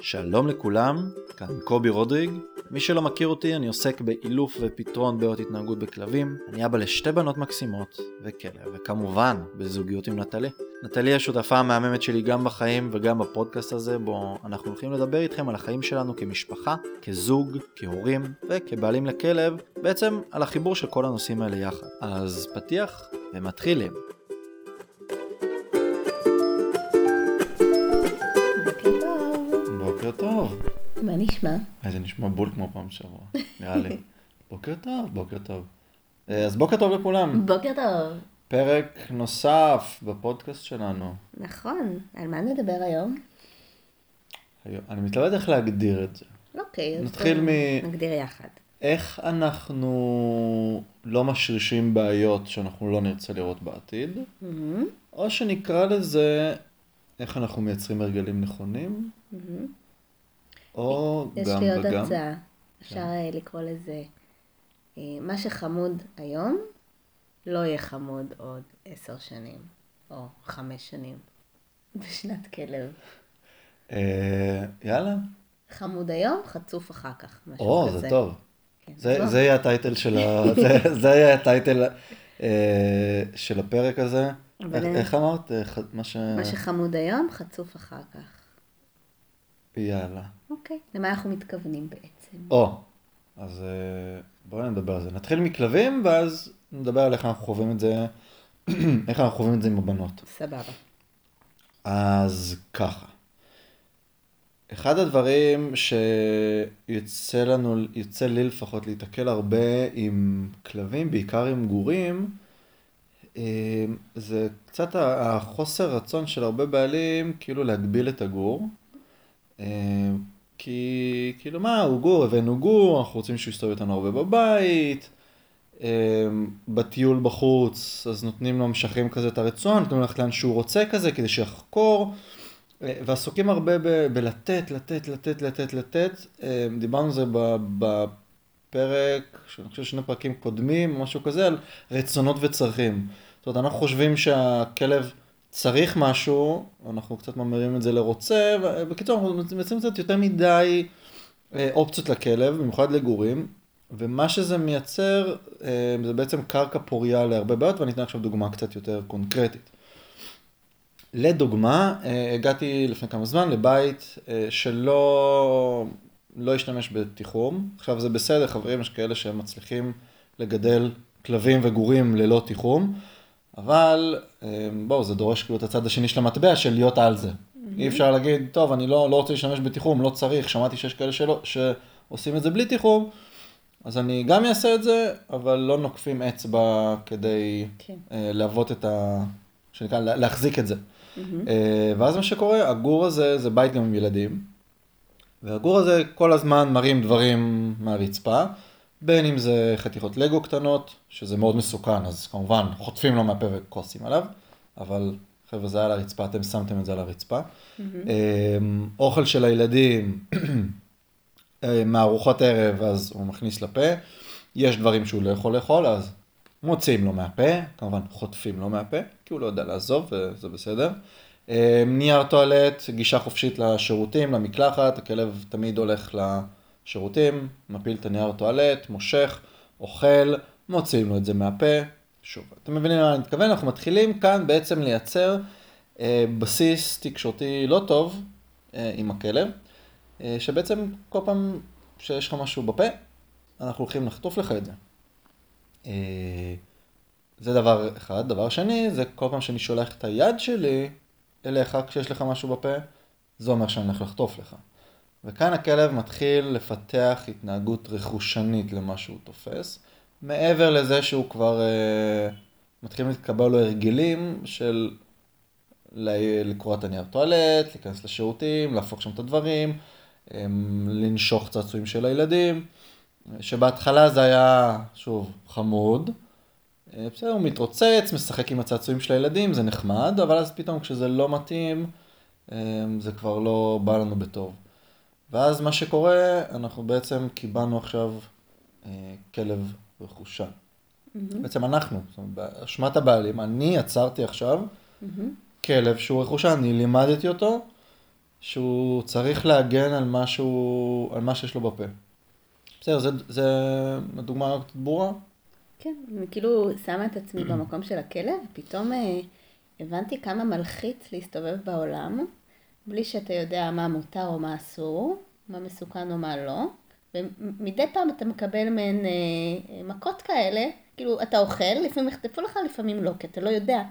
שלום לכולם, כאן קובי רודריג. מי שלא מכיר אותי, אני עוסק באילוף ופתרון בעיות התנהגות בכלבים. אני אבא לשתי בנות מקסימות וכלב, וכמובן בזוגיות עם נטלי. נטלי השותפה המהממת שלי גם בחיים וגם בפודקאסט הזה, בו אנחנו הולכים לדבר איתכם על החיים שלנו כמשפחה, כזוג, כהורים וכבעלים לכלב, בעצם על החיבור של כל הנושאים האלה יחד. אז פתיח ומתחילים. מה נשמע? איזה נשמע בול כמו פעם שעברה, נראה לי. בוקר טוב, בוקר טוב. אה, אז בוקר טוב לכולם. בוקר טוב. פרק נוסף בפודקאסט שלנו. נכון, על מה נדבר היום? היום- אני מתלבט איך להגדיר את זה. אוקיי, אז נתחיל מ- נגדיר יחד. איך אנחנו לא משרישים בעיות שאנחנו לא נרצה לראות בעתיד, מהמם, או שנקרא לזה איך אנחנו מייצרים הרגלים נכונים, מהמם. או יש גם לי עוד וגם. הצעה. אפשר אה, לקרוא לזה, אה, מה שחמוד היום, לא יהיה חמוד עוד עשר שנים, או חמש שנים, בשנת כלב. אה, יאללה. חמוד היום, חצוף אחר כך, משהו או, כזה. זה טוב. כן, זה, טוב. זה יהיה הטייטל של, ה... זה, זה יהיה הטייטל אה, של הפרק הזה. איך, אמרת? ח- מה ש... מה שחמוד היום, חצוף אחר כך. יאללה. אוקיי, למה אנחנו מתכוונים בעצם? או, אז אה, בואי נדבר על זה. נתחיל מכלבים, ואז נדבר על איך אנחנו חווים את זה, איך אנחנו חווים את זה עם הבנות. סבבה. אז ככה. אחד הדברים שיוצא לנו, יוצא לי לפחות להיתקל הרבה עם כלבים, בעיקר עם גורים, אה, זה קצת החוסר רצון של הרבה בעלים כאילו להגביל את הגור. אה, כי כאילו מה, הוא גור, הבאנו גור, אנחנו רוצים שהוא יסתובב איתנו הרבה בבית. אה, בטיול בחוץ, אז נותנים לו, משחררים כזה את הרצון, נותנים לו ללכת לאן שהוא רוצה כזה, כדי שיחקור. אה, ועסוקים הרבה ב- בלתת, לתת, לתת, לתת, לתת. דיברנו על זה בפרק, שאני חושב שני פרקים קודמים, משהו כזה, על רצונות וצרכים. זאת אומרת, אנחנו חושבים שהכלב צריך משהו, אנחנו קצת ממירים את זה לרוצה, ובקיצור, אנחנו מייצרים קצת יותר מדי אה, אופציות לכלב, במיוחד לגורים, ומה שזה מייצר אה, זה בעצם קרקע פוריה להרבה בעיות, ואני אתן עכשיו דוגמה קצת יותר קונקרטית. לדוגמה, אה, הגעתי לפני כמה זמן לבית שלא לא השתמש בתיחום. עכשיו זה בסדר, חברים, יש כאלה שהם מצליחים לגדל כלבים וגורים ללא תיחום, אבל אה, בואו, זה דורש כאילו את הצד השני של המטבע של להיות על זה. אי אפשר להגיד, טוב, אני לא, לא רוצה להשתמש בתיחום, לא צריך, שמעתי שיש כאלה שלא, שעושים את זה בלי תיחום, אז אני גם אעשה את זה, אבל לא נוקפים אצבע כדי כן. אה, להוות את ה... שנקרא, לה- להחזיק את זה. אה, ואז מה שקורה, הגור הזה זה בית גם עם ילדים, והגור הזה כל הזמן מרים דברים מהרצפה, בין אם זה חתיכות לגו קטנות, שזה מאוד מסוכן, אז כמובן חוטפים לו מהפה וכועסים עליו, אבל חבר'ה זה היה על הרצפה, אתם שמתם את זה על הרצפה. אה, אוכל של הילדים, אה, מארוחות ערב, אז הוא מכניס לפה. יש דברים שהוא לא יכול לאכול, אז מוציאים לו מהפה, כמובן חוטפים לו מהפה, כי הוא לא יודע לעזוב, וזה בסדר. אה, נייר טואלט, גישה חופשית לשירותים, למקלחת, הכלב תמיד הולך לשירותים, מפיל את הנייר טואלט, מושך, אוכל, מוציאים לו את זה מהפה. שוב, אתם מבינים למה אני מתכוון? אנחנו מתחילים כאן בעצם לייצר אה, בסיס תקשורתי לא טוב אה, עם הכלב, אה, שבעצם כל פעם שיש לך משהו בפה, אנחנו הולכים לחטוף לך את זה. אה, זה דבר אחד. דבר שני, זה כל פעם שאני שולח את היד שלי אליך כשיש לך משהו בפה, זה אומר שאני הולך לחטוף לך. וכאן הכלב מתחיל לפתח התנהגות רכושנית למה שהוא תופס, מעבר לזה שהוא כבר אה, מתחיל להתקבל לו הרגלים של ל- לקרוא את הנייר טואלט, להיכנס לשירותים, להפוך שם את הדברים, אה, לנשוך צעצועים של הילדים, שבהתחלה זה היה, שוב, חמוד. אה, בסדר, הוא מתרוצץ, משחק עם הצעצועים של הילדים, זה נחמד, אבל אז פתאום כשזה לא מתאים, אה, זה כבר לא בא לנו בטוב. ואז מה שקורה, אנחנו בעצם קיבלנו עכשיו אה, כלב רכושן. בעצם אנחנו, זאת אומרת, באשמת הבעלים, אני יצרתי עכשיו כלב שהוא רכושן, אני לימדתי אותו שהוא צריך להגן על מה, שהוא, על מה שיש לו בפה. בסדר, זה, זה דוגמה ברורה? כן, אני כאילו שמה את עצמי במקום של הכלב, פתאום אה, הבנתי כמה מלחיץ להסתובב בעולם, בלי שאתה יודע מה מותר או מה אסור, מה מסוכן או מה לא, ומדי פעם אתה מקבל מעין אה, מכות כאלה, כאילו אתה אוכל, לפעמים יחטפו לך, לפעמים לא, כי אתה לא יודע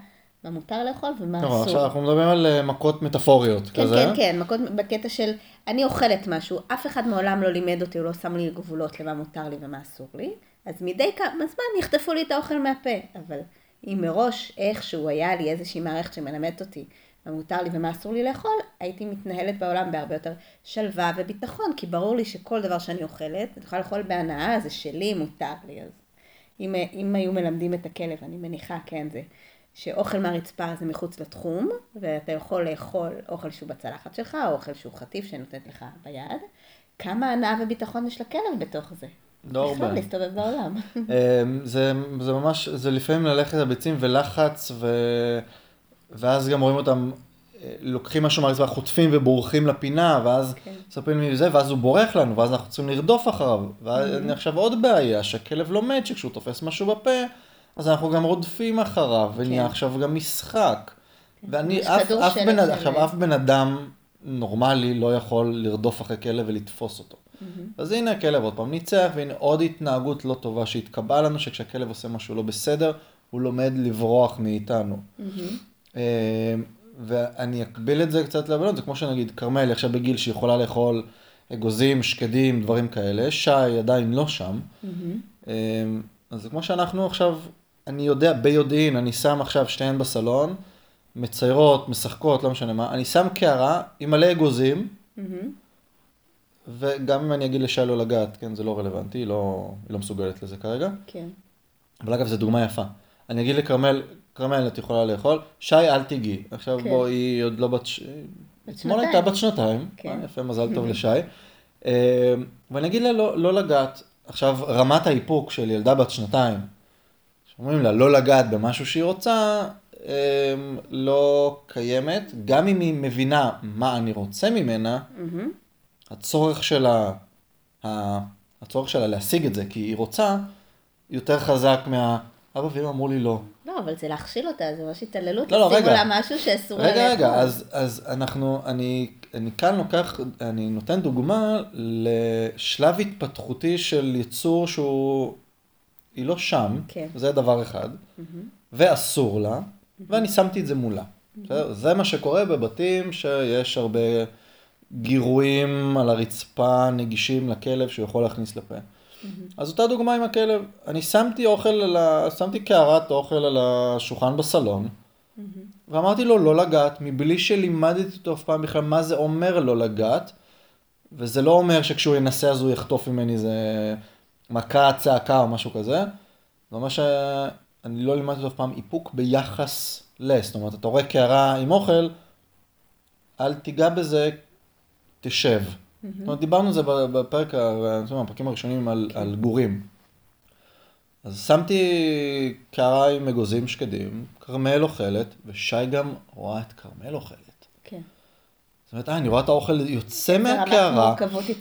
מה מותר לאכול ומה טוב, אסור. עכשיו אנחנו מדברים על אה, מכות מטאפוריות כן, כזה. כן, כן, מכות בקטע של אני אוכלת משהו, אף אחד מעולם לא לימד אותי, הוא לא שם לי גבולות למה מותר לי ומה אסור לי, אז מדי כמה זמן יחטפו לי את האוכל מהפה, אבל אם מראש איכשהו היה לי איזושהי מערכת שמלמדת אותי מה מותר לי ומה אסור לי לאכול, הייתי מתנהלת בעולם בהרבה יותר שלווה וביטחון, כי ברור לי שכל דבר שאני אוכלת, אני יכולה לאכול בהנאה, זה שלי, מותר לי, אז אם, אם היו מלמדים את הכלב, אני מניחה, כן, זה שאוכל מהרצפה זה מחוץ לתחום, ואתה יכול לאכול אוכל שהוא בצלחת שלך, או אוכל שהוא חטיף שנותנת לך ביד, כמה הנאה וביטחון יש לכלב בתוך זה. לא הרבה. בכלל להסתובב בעולם. אמ, זה, זה ממש, זה לפעמים ללכת על ביצים ולחץ, ו... ואז גם רואים אותם, אה, לוקחים משהו מהרצפה, חוטפים ובורחים לפינה, ואז כן. מספרים לי זה, ואז הוא בורח לנו, ואז אנחנו צריכים לרדוף אחריו. ואז Mm-hmm. אני עכשיו עוד בעיה, שהכלב לומד שכשהוא תופס משהו בפה, אז אנחנו גם רודפים אחריו, ונהיה כן. עכשיו גם משחק. ואני, יש אף, אף בן, עכשיו, אף בן אדם נורמלי לא יכול לרדוף אחרי כלב ולתפוס אותו. Mm-hmm. אז הנה הכלב עוד פעם ניצח, והנה עוד התנהגות לא טובה שהתקבעה לנו, שכשהכלב עושה משהו לא בסדר, הוא לומד לברוח מאיתנו. אה, ואני אקביל את זה קצת לבנות, זה כמו שנגיד כרמל עכשיו בגיל שהיא יכולה לאכול אגוזים, שקדים, דברים כאלה, שי עדיין לא שם. אה, אז זה כמו שאנחנו עכשיו, אני יודע, ביודעין, אני שם עכשיו שתיהן בסלון, מציירות, משחקות, לא משנה מה, אני שם קערה עם מלא אגוזים, וגם אם אני אגיד לשי לא לגעת, כן, זה לא רלוונטי, היא לא, היא לא מסוגלת לזה כרגע. כן. אבל אגב, זו דוגמה יפה. אני אגיד לכרמל, כרמל, את יכולה לאכול, שי, אל תיגעי. עכשיו כן. בוא, היא עוד לא בת... אתמול הייתה. בת שנתיים. כן. אה, יפה, מזל טוב לשי. אה, ואני אגיד לה לא, לא לגעת. עכשיו, רמת האיפוק של ילדה בת שנתיים, שאומרים לה לא לגעת במשהו שהיא רוצה, אה, לא קיימת. גם אם היא מבינה מה אני רוצה ממנה. הצורך שלה, הצורך שלה להשיג את זה, כי היא רוצה, יותר חזק מה... אבא ואמא אמרו לי לא. לא, אבל זה להכשיל אותה, זה ממש התעללות. לא, לא, רגע. לה משהו שאסור רגע, רגע, לאכול. אז, אז אנחנו, אני, אני כאן לוקח, אני נותן דוגמה לשלב התפתחותי של יצור שהוא, היא לא שם, כן. זה דבר אחד, ואסור לה, ואני שמתי את זה מולה. בסדר? זה מה שקורה בבתים שיש הרבה גירויים על הרצפה נגישים לכלב שהוא יכול להכניס לפה. אז אותה דוגמה עם הכלב, אני שמתי אוכל על ה... שמתי קערת אוכל על השולחן בסלון, ואמרתי לו לא לגעת, מבלי שלימדתי אותו אף פעם בכלל מה זה אומר לא לגעת, וזה לא אומר שכשהוא ינסה אז הוא יחטוף ממני איזה מכה, צעקה או משהו כזה, זה אומר שאני לא לימדתי אותו אף פעם איפוק ביחס ל... זאת אומרת, אתה רואה קערה עם אוכל, אל תיגע בזה, תשב. זאת אומרת, דיברנו על זה בפרק, בפרקים הראשונים על, כן. על גורים. אז שמתי קערה עם אגוזים שקדים, כרמל אוכלת, ושי גם רואה את כרמל אוכלת. כן. זאת אומרת, אה, אני רואה את האוכל יוצא מהקערה,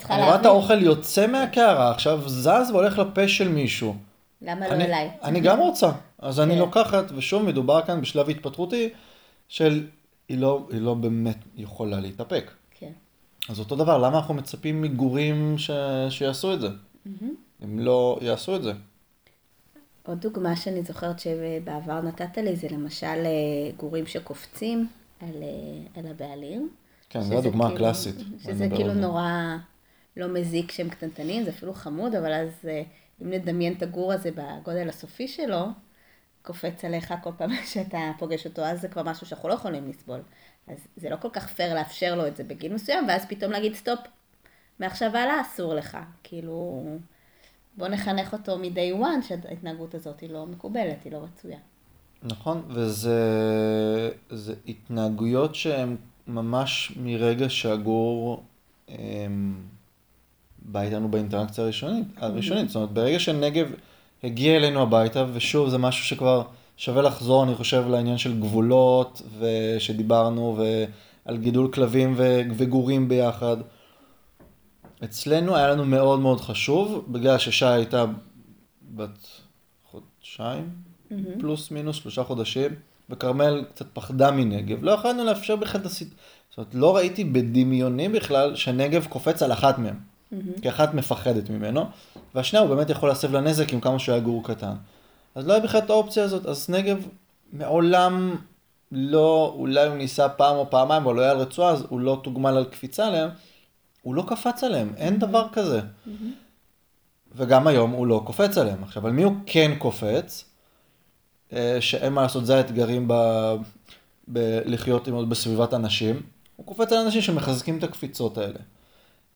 אני רואה את. האוכל יוצא מהקערה, עכשיו זז והולך לפה של מישהו. למה לא אני, אליי? אני גם רוצה. אז אני כן. לוקחת, ושוב מדובר כאן בשלב התפתחותי, של היא לא, היא לא באמת יכולה להתאפק. אז אותו דבר, למה אנחנו מצפים מגורים ש... שיעשו את זה? הם לא יעשו את זה. עוד דוגמה שאני זוכרת שבעבר נתת לי זה למשל אה, גורים שקופצים על, אה, על הבעלים. כן, זו הדוגמה כאילו- הקלאסית. שזה כאילו. נורא לא מזיק שהם קטנטנים, זה אפילו חמוד, אבל אז אה, אם נדמיין את הגור הזה בגודל הסופי שלו, קופץ עליך כל פעם שאתה פוגש אותו, אז זה כבר משהו שאנחנו לא יכולים לסבול. אז זה לא כל כך פייר לאפשר לו את זה בגיל מסוים, ואז פתאום להגיד stop, מעכשיו והלאה אסור לך. כאילו, בוא נחנך אותו מ-day one שההתנהגות הזאת היא לא מקובלת, היא לא רצויה. נכון, וזה זה התנהגויות שהן ממש מרגע שהגור הם, בא איתנו באינטראקציה הראשונית, הראשונית. זאת אומרת, ברגע שנגב הגיע אלינו הביתה, ושוב, זה משהו שכבר שווה לחזור, אני חושב, לעניין של גבולות, ושדיברנו, ו, על גידול כלבים ו- וגורים ביחד. אצלנו היה לנו מאוד מאוד חשוב, בגלל ששי הייתה בת חודשיים, mm-hmm. פלוס מינוס שלושה חודשים, וכרמל קצת פחדה מנגב. לא יכולנו לאפשר בכלל את הסיט... זאת אומרת, לא ראיתי בדמיוני בכלל שנגב קופץ על אחת מהם. Mm-hmm. כי אחת מפחדת ממנו, והשנייה הוא באמת יכול להסב לה נזק עם כמה שהוא היה גור קטן. אז לא היה בכלל את האופציה הזאת, אז נגב מעולם לא, אולי הוא ניסה פעם או פעמיים, אבל לא היה על רצועה, אז הוא לא תוגמל על קפיצה עליהם, הוא לא קפץ עליהם, אין דבר כזה. Mm-hmm. וגם היום הוא לא קופץ עליהם. עכשיו, על מי הוא כן קופץ? אה, שאין מה לעשות, זה האתגרים ב... בלחיות עם עוד בסביבת אנשים. הוא קופץ על אנשים שמחזקים את הקפיצות האלה.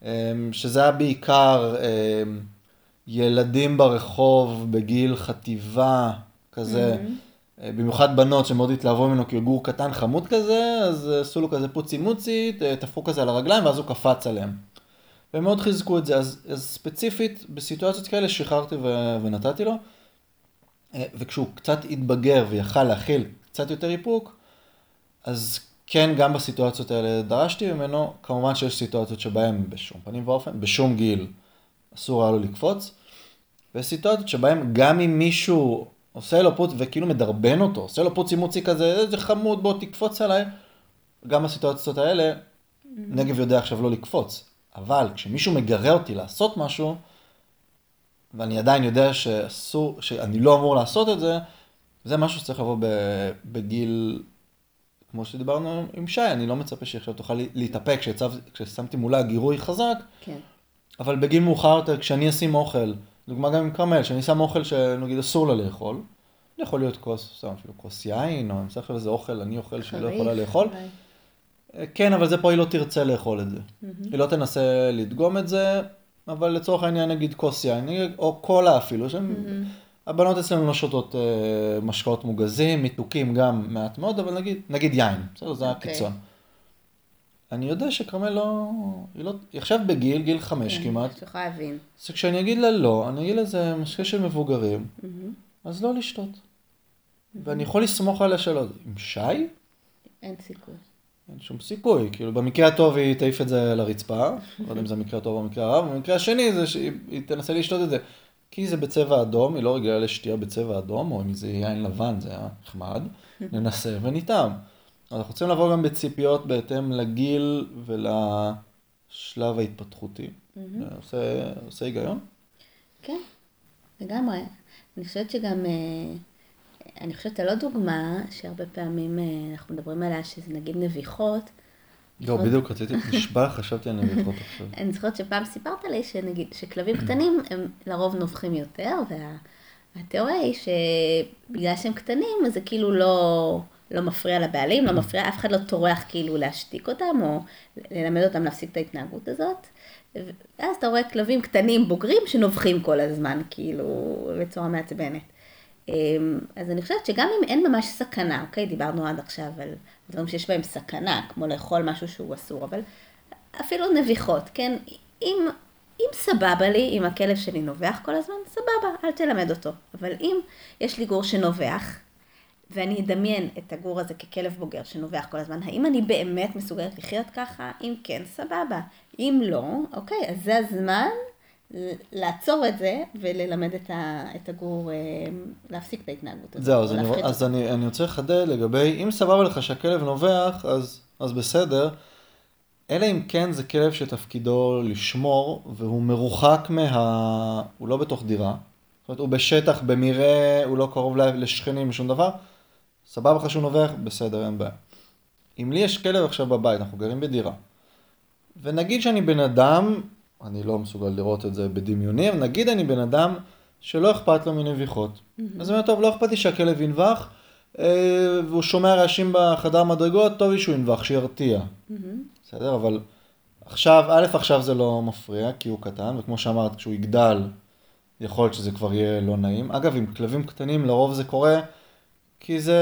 אה, שזה היה בעיקר אה, ילדים ברחוב בגיל חטיבה כזה, mm-hmm. במיוחד בנות שמאוד התלהבו ממנו כי הוא גור קטן חמוד כזה, אז עשו לו כזה פוצי מוצי, תפרו כזה על הרגליים ואז הוא קפץ עליהם. והם מאוד חיזקו את זה, אז, אז ספציפית בסיטואציות כאלה שחררתי ו, ונתתי לו, אה, וכשהוא קצת התבגר ויכל להכיל קצת יותר איפוק, אז כן, גם בסיטואציות האלה דרשתי ממנו, כמובן שיש סיטואציות שבהן בשום פנים ואופן, בשום גיל, אסור היה לו לקפוץ, ויש סיטואציות שבהן גם אם מישהו עושה לו פוץ וכאילו מדרבן אותו, עושה לו פוץ אימוצי כזה, איזה חמוד, בוא תקפוץ עליי, גם בסיטואציות האלה, mm-hmm. נגב יודע עכשיו לא לקפוץ. אבל כשמישהו מגרה אותי לעשות משהו, ואני עדיין יודע שאסור, שאני לא אמור לעשות את זה, זה משהו שצריך לבוא בגיל, כמו שדיברנו עם שי, אני לא מצפה שעכשיו תוכל להתאפק כששמתי מולה גירוי חזק, כן. אבל בגיל מאוחר יותר, כשאני אשים אוכל, דוגמה גם עם כרמל, כשאני שם אוכל שנגיד אסור לה לאכול, זה יכול להיות כוס, סתם אפילו כוס יין, או אני צריך איזה אוכל, אני אוכל שהיא לא יכולה לאכול. אולי. כן, אבל זה פה היא לא תרצה לאכול את זה. היא לא תנסה לדגום את זה, אבל לצורך העניין נגיד כוס יין, או קולה אפילו. Mm-hmm. הבנות אצלנו לא שותות אה, משקאות מוגזים, מתוקים גם מעט מאוד, אבל נגיד, נגיד יין, בסדר, זה. הקיצון. אני יודע שכרמל לא, היא לא, היא עכשיו בגיל, גיל חמש כן, כמעט. את יכולה להבין. אז כשאני אגיד לה לא, אני אגיד לה זה משקה של מבוגרים, mm-hmm. אז לא לשתות. Mm-hmm. ואני יכול לסמוך עליה שלא. עם שי? אין סיכוי. אין שום סיכוי, כאילו במקרה הטוב היא תעיף את זה לרצפה, לא יודע אם זה המקרה הטוב או המקרה הרע, במקרה השני זה שהיא תנסה לשתות את זה, כי זה בצבע אדום, היא לא רגילה לשתייה בצבע אדום, או אם זה יין לבן, זה היה נחמד, ננסה ונטעם. אנחנו רוצים לבוא גם בציפיות בהתאם לגיל ולשלב ההתפתחותי. עושה, עושה היגיון? כן, לגמרי. אני חושבת שגם... אה, אני חושבת על עוד דוגמה, שהרבה פעמים אה, אנחנו מדברים עליה, שזה נגיד נביחות. לא, בדיוק רציתי, נשבע, חשבתי על נביחות עכשיו. אני זוכרת שפעם סיפרת לי שנגיד, שכלבים קטנים הם לרוב נובחים יותר, והתיאוריה היא שבגלל שהם קטנים, אז זה כאילו לא, לא מפריע לבעלים, לא מפריע, אף אחד לא טורח כאילו להשתיק אותם, או ללמד אותם להפסיק את ההתנהגות הזאת. ואז אתה רואה כלבים קטנים בוגרים שנובחים כל הזמן, כאילו, בצורה מעצבנת. אמ, אז אני חושבת שגם אם אין ממש סכנה, אוקיי, דיברנו עד עכשיו על דברים שיש בהם סכנה, כמו לאכול משהו שהוא אסור, אבל אפילו נביחות, כן? אם, אם סבבה לי, אם הכלב שלי נובח כל הזמן, סבבה, אל תלמד אותו. אבל אם יש לי גור שנובח, ואני אדמיין את הגור הזה ככלב בוגר שנובח כל הזמן, האם אני באמת מסוגלת לחיות ככה? אם כן, סבבה. אם לא, אוקיי, אז זה הזמן לעצור את זה וללמד את, ה, את הגור אה, להפסיק את ההתנהגות הזאת. זהו, אז, אני, אז אני, אני רוצה לחדד לגבי, אם סבבה לך שהכלב נובח, אז, אז בסדר, אלא אם כן זה כלב שתפקידו לשמור, והוא מרוחק מה... הוא לא בתוך דירה, זאת אומרת, הוא בשטח, במרעה, הוא לא קרוב לשכנים, שום דבר, סבבה לך שהוא נובח, בסדר, אין בעיה. אם לי יש כלב עכשיו בבית, אנחנו גרים בדירה, ונגיד שאני בן אדם אני לא מסוגל לראות את זה בדמיוני, אבל נגיד אני בן אדם שלא אכפת לו מנביחות. Mm-hmm. אז אני אומר, טוב, לא אכפת לי שהכלב ינבח, אה, והוא שומע רעשים בחדר מדרגות, טוב לי שהוא ינבח, שירתיע. Mm-hmm. בסדר, אבל עכשיו, א', עכשיו זה לא מפריע, כי הוא קטן, וכמו שאמרת, כשהוא יגדל, יכול להיות שזה כבר יהיה לא נעים. אגב, עם כלבים קטנים, לרוב זה קורה, כי זה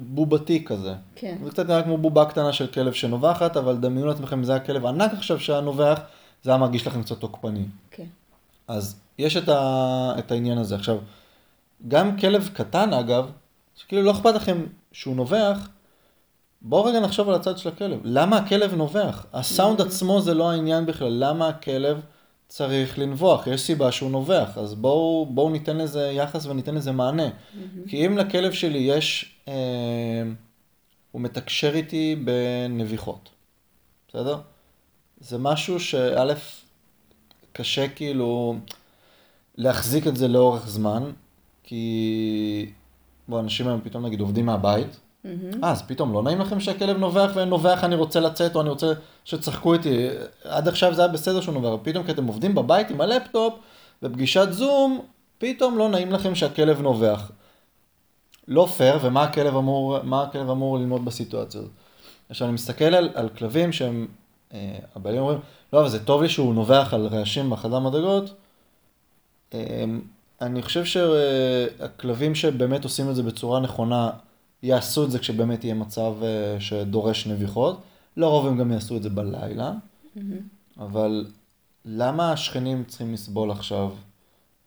בובתי כזה. כן. זה קצת נראה כמו בובה קטנה של כלב שנובחת, אבל דמיינו לעצמכם אם זה היה כלב ענק עכשיו שהיה נובח, זה היה מרגיש לכם קצת תוקפני. כן. אז יש את, ה, את העניין הזה. עכשיו, גם כלב קטן אגב, שכאילו לא אכפת לכם שהוא נובח, בואו רגע נחשוב על הצד של הכלב. למה הכלב נובח? הסאונד עצמו זה לא העניין בכלל. למה הכלב צריך לנבוח? יש סיבה שהוא נובח. אז בואו בוא ניתן לזה יחס וניתן לזה מענה. כי אם לכלב שלי יש... אה, הוא מתקשר איתי בנביחות. בסדר? זה משהו שא', קשה כאילו להחזיק את זה לאורך זמן, כי בוא, אנשים היום פתאום נגיד עובדים מהבית, אה, אז פתאום לא נעים לכם שהכלב נובח ונובח, אני רוצה לצאת, או אני רוצה שתשחקו איתי. עד עכשיו זה היה בסדר שהוא נובח, פתאום כי אתם עובדים בבית עם הלפטופ, בפגישת זום, פתאום לא נעים לכם שהכלב נובח. לא פייר, ומה הכלב אמור, הכלב אמור ללמוד בסיטואציה הזאת. עכשיו אני מסתכל על, על כלבים שהם, אה, הבעלים אומרים, לא, אבל זה טוב לי שהוא נובח על רעשים בחדר מדרגות. אה, אני חושב שהכלבים שבאמת עושים את זה בצורה נכונה, יעשו את זה כשבאמת יהיה מצב אה, שדורש נביחות. לרוב הם גם יעשו את זה בלילה, mm-hmm. אבל למה השכנים צריכים לסבול עכשיו?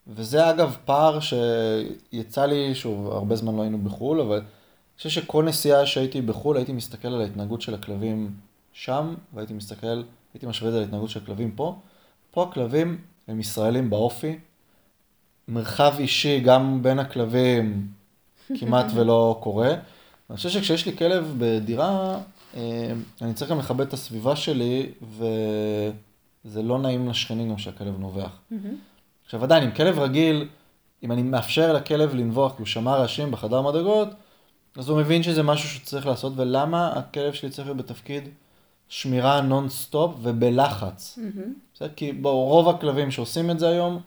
וזה אגב פער שיצא לי, שוב, הרבה זמן לא היינו בחו"ל, אבל אני חושב שכל נסיעה שהייתי בחו"ל, הייתי מסתכל על ההתנהגות של הכלבים שם, והייתי מסתכל, הייתי משווה את זה להתנהגות של הכלבים פה. פה הכלבים הם ישראלים באופי, מרחב אישי גם בין הכלבים כמעט ולא קורה. אני חושב שכשיש לי כלב בדירה, אני צריך גם לכבד את הסביבה שלי, וזה לא נעים לשכנים גם שהכלב נובח. עכשיו עדיין, עם כלב רגיל, אם אני מאפשר לכלב לנבוח כי הוא שמע רעשים בחדר מדרגות, אז הוא מבין שזה משהו שצריך לעשות, ולמה הכלב שלי צריך להיות בתפקיד שמירה נונסטופ ובלחץ. Mm-hmm. כי בואו, רוב הכלבים שעושים את זה היום,